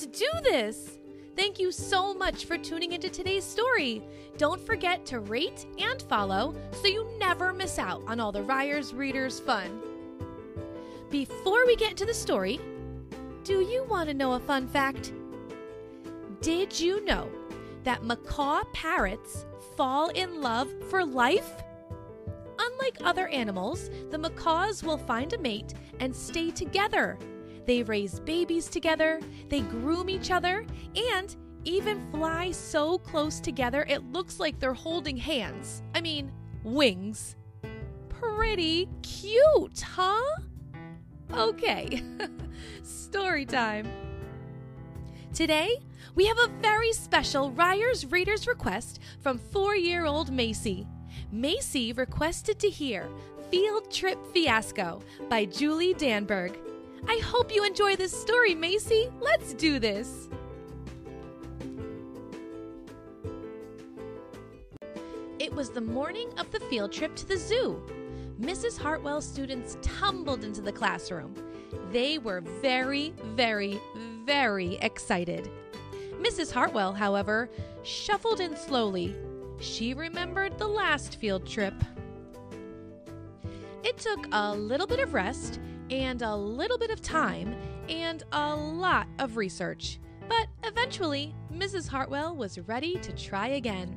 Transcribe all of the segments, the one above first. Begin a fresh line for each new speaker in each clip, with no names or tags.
Let's do this! Thank you so much for tuning into today's story. Don't forget to rate and follow so you never miss out on all the Ryers Readers fun. Before we get to the story, do you want to know a fun fact? Did you know that macaw parrots fall in love for life? Unlike other animals, the macaws will find a mate and stay together. They raise babies together, they groom each other, and even fly so close together it looks like they're holding hands. I mean, wings. Pretty cute, huh? Okay, story time. Today, we have a very special Ryers Reader's request from four year old Macy. Macy requested to hear Field Trip Fiasco by Julie Danneberg. I hope you enjoy this story, Macy. Let's do this. It was the morning of the field trip to the zoo. Mrs. Hartwell's students tumbled into the classroom. They were very, very, very excited. Mrs. Hartwell, however, shuffled in slowly. She remembered the last field trip. It took a little bit of rest and a little bit of time and a lot of research, but eventually Mrs. Hartwell was ready to try again.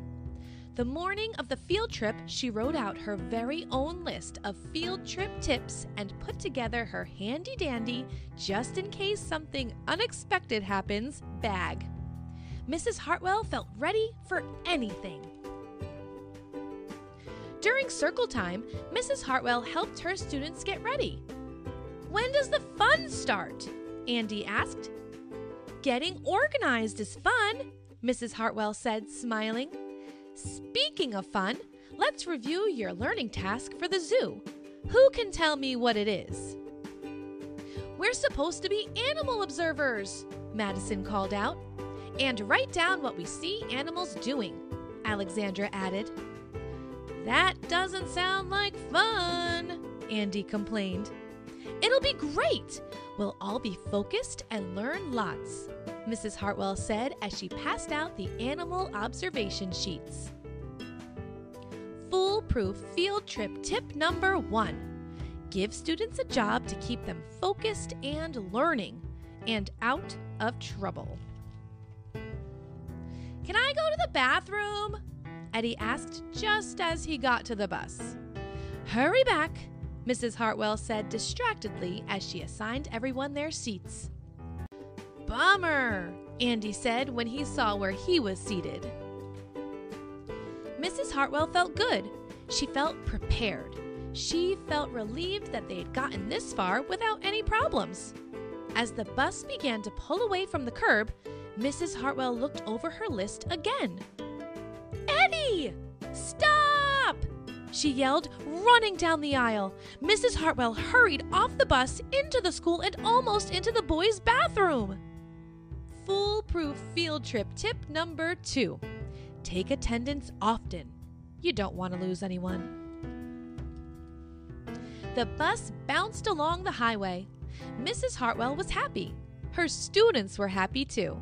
The morning of the field trip, she wrote out her very own list of field trip tips and put together her handy dandy, just in case something unexpected happens, bag. Mrs. Hartwell felt ready for anything. During circle time, Mrs. Hartwell helped her students get ready. When does the fun start? Andy asked. Getting organized is fun, Mrs. Hartwell said, smiling. Speaking of fun, let's review your learning task for the zoo. Who can tell me what it is? We're supposed to be animal observers, Madison called out. And write down what we see animals doing, Alexandra added. That doesn't sound like fun, Andy complained. It'll be great. We'll all be focused and learn lots, Mrs. Hartwell said as she passed out the animal observation sheets. Foolproof field trip tip number one give students a job to keep them focused and learning and out of trouble. Can I go to the bathroom? Eddie asked just as he got to the bus. Hurry back, Mrs. Hartwell said distractedly as she assigned everyone their seats. Bummer, Andy said when he saw where he was seated. Mrs. Hartwell felt good. She felt prepared. She felt relieved that they had gotten this far without any problems. As the bus began to pull away from the curb, Mrs. Hartwell looked over her list again. Eddie! Stop! She yelled, running down the aisle. Mrs. Hartwell hurried off the bus into the school and almost into the boys' bathroom. Foolproof field trip tip number two take attendance often. You don't want to lose anyone. The bus bounced along the highway. Mrs. Hartwell was happy. Her students were happy too.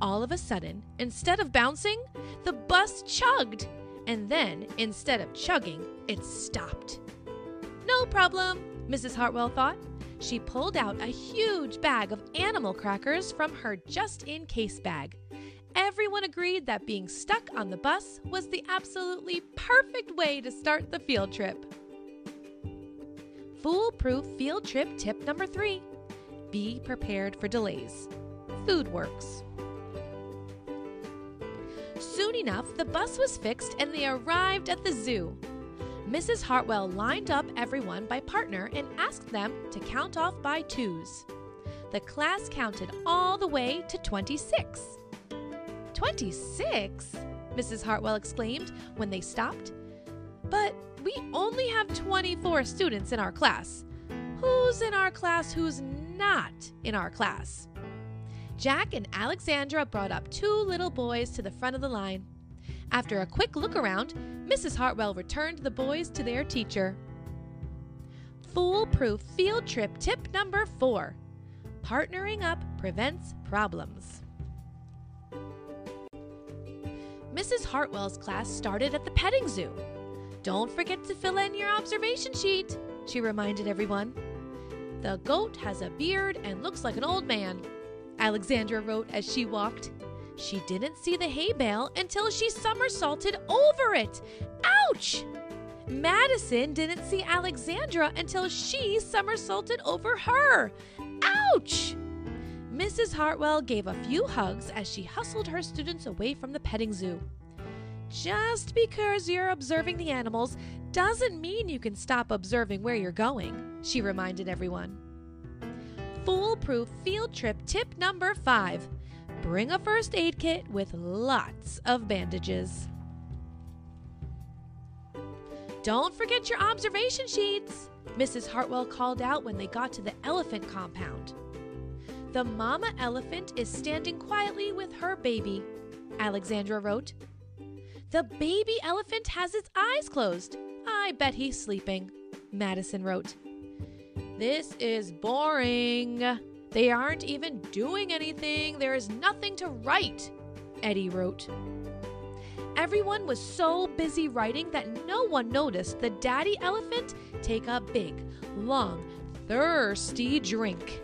All of a sudden, instead of bouncing, the bus chugged. And then, instead of chugging, it stopped. No problem, Mrs. Hartwell thought. She pulled out a huge bag of animal crackers from her just in case bag. Everyone agreed that being stuck on the bus was the absolutely perfect way to start the field trip. Foolproof field trip tip number three be prepared for delays. Food works. Enough, the bus was fixed and they arrived at the zoo. Mrs. Hartwell lined up everyone by partner and asked them to count off by twos. The class counted all the way to 26. 26? Mrs. Hartwell exclaimed when they stopped. But we only have 24 students in our class. Who's in our class who's not in our class? Jack and Alexandra brought up two little boys to the front of the line. After a quick look around, Mrs. Hartwell returned the boys to their teacher. Foolproof field trip tip number four Partnering up prevents problems. Mrs. Hartwell's class started at the petting zoo. Don't forget to fill in your observation sheet, she reminded everyone. The goat has a beard and looks like an old man, Alexandra wrote as she walked. She didn't see the hay bale until she somersaulted over it. Ouch! Madison didn't see Alexandra until she somersaulted over her. Ouch! Mrs. Hartwell gave a few hugs as she hustled her students away from the petting zoo. Just because you're observing the animals doesn't mean you can stop observing where you're going, she reminded everyone. Foolproof field trip tip number five bring a first aid kit with lots of bandages. Don't forget your observation sheets, Mrs. Hartwell called out when they got to the elephant compound. The mama elephant is standing quietly with her baby, Alexandra wrote. The baby elephant has its eyes closed. I bet he's sleeping, Madison wrote. This is boring. They aren't even doing anything. There is nothing to write, Eddie wrote. Everyone was so busy writing that no one noticed the daddy elephant take a big, long, thirsty drink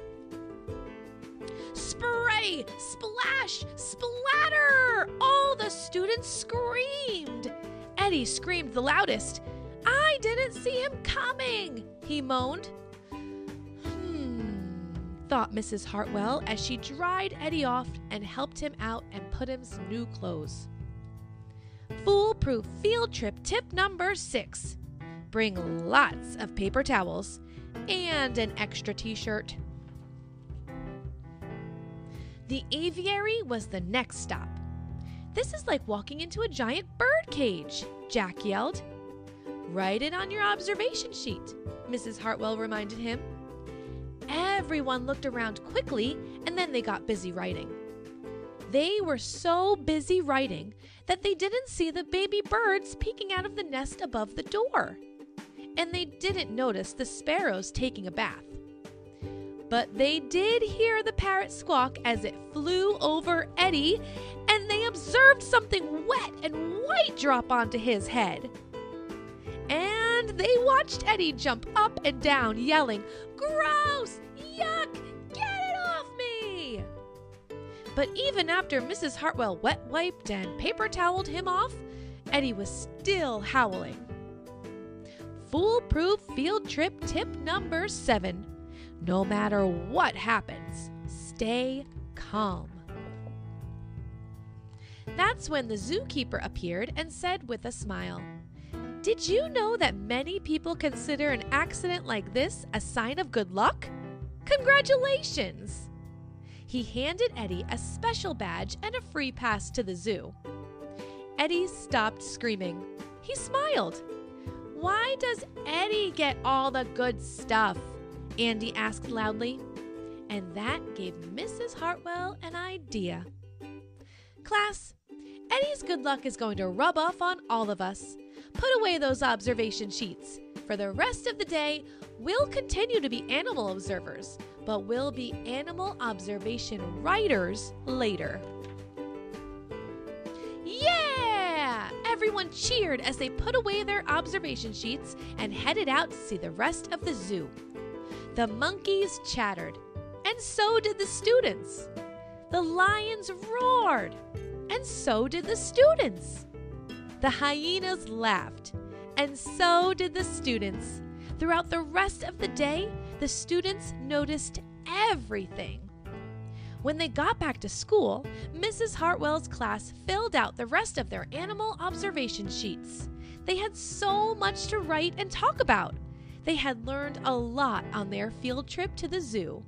spray, splash, splatter! All the students screamed. Eddie screamed the loudest. I didn't see him coming, he moaned. Thought Mrs. Hartwell as she dried Eddie off and helped him out and put him some new clothes. Foolproof field trip tip number six bring lots of paper towels and an extra t shirt. The aviary was the next stop. This is like walking into a giant bird cage, Jack yelled. Write it on your observation sheet, Mrs. Hartwell reminded him. Everyone looked around quickly and then they got busy writing. They were so busy writing that they didn't see the baby birds peeking out of the nest above the door. And they didn't notice the sparrows taking a bath. But they did hear the parrot squawk as it flew over Eddie, and they observed something wet and white drop onto his head. And they watched Eddie jump up and down, yelling, Gross! Yuck! Get it off me! But even after Mrs. Hartwell wet wiped and paper toweled him off, Eddie was still howling. Foolproof field trip tip number seven no matter what happens, stay calm. That's when the zookeeper appeared and said with a smile, Did you know that many people consider an accident like this a sign of good luck? Congratulations! He handed Eddie a special badge and a free pass to the zoo. Eddie stopped screaming. He smiled. Why does Eddie get all the good stuff? Andy asked loudly. And that gave Mrs. Hartwell an idea. Class, Eddie's good luck is going to rub off on all of us. Put away those observation sheets. For the rest of the day, we'll continue to be animal observers, but we'll be animal observation writers later. Yeah! Everyone cheered as they put away their observation sheets and headed out to see the rest of the zoo. The monkeys chattered, and so did the students. The lions roared, and so did the students. The hyenas laughed, and so did the students. Throughout the rest of the day, the students noticed everything. When they got back to school, Mrs. Hartwell's class filled out the rest of their animal observation sheets. They had so much to write and talk about. They had learned a lot on their field trip to the zoo.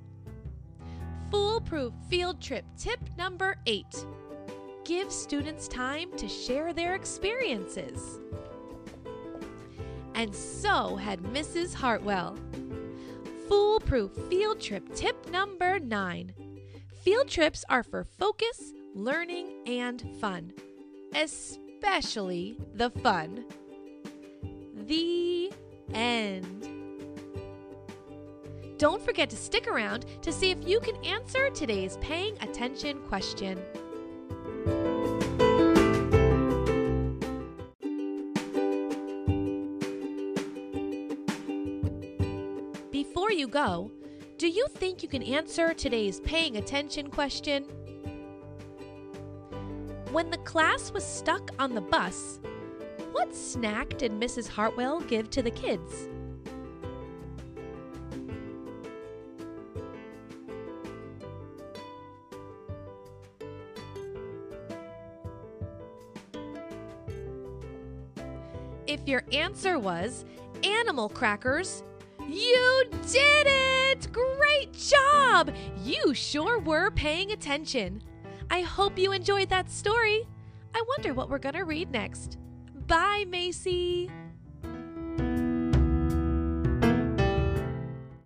Foolproof field trip tip number eight give students time to share their experiences. And so had Mrs. Hartwell. Foolproof field trip tip number nine field trips are for focus, learning, and fun, especially the fun. The end. Don't forget to stick around to see if you can answer today's paying attention question. Go, do you think you can answer today's paying attention question? When the class was stuck on the bus, what snack did Mrs. Hartwell give to the kids? If your answer was animal crackers, you did it! Great job! You sure were paying attention. I hope you enjoyed that story. I wonder what we're going to read next. Bye, Macy.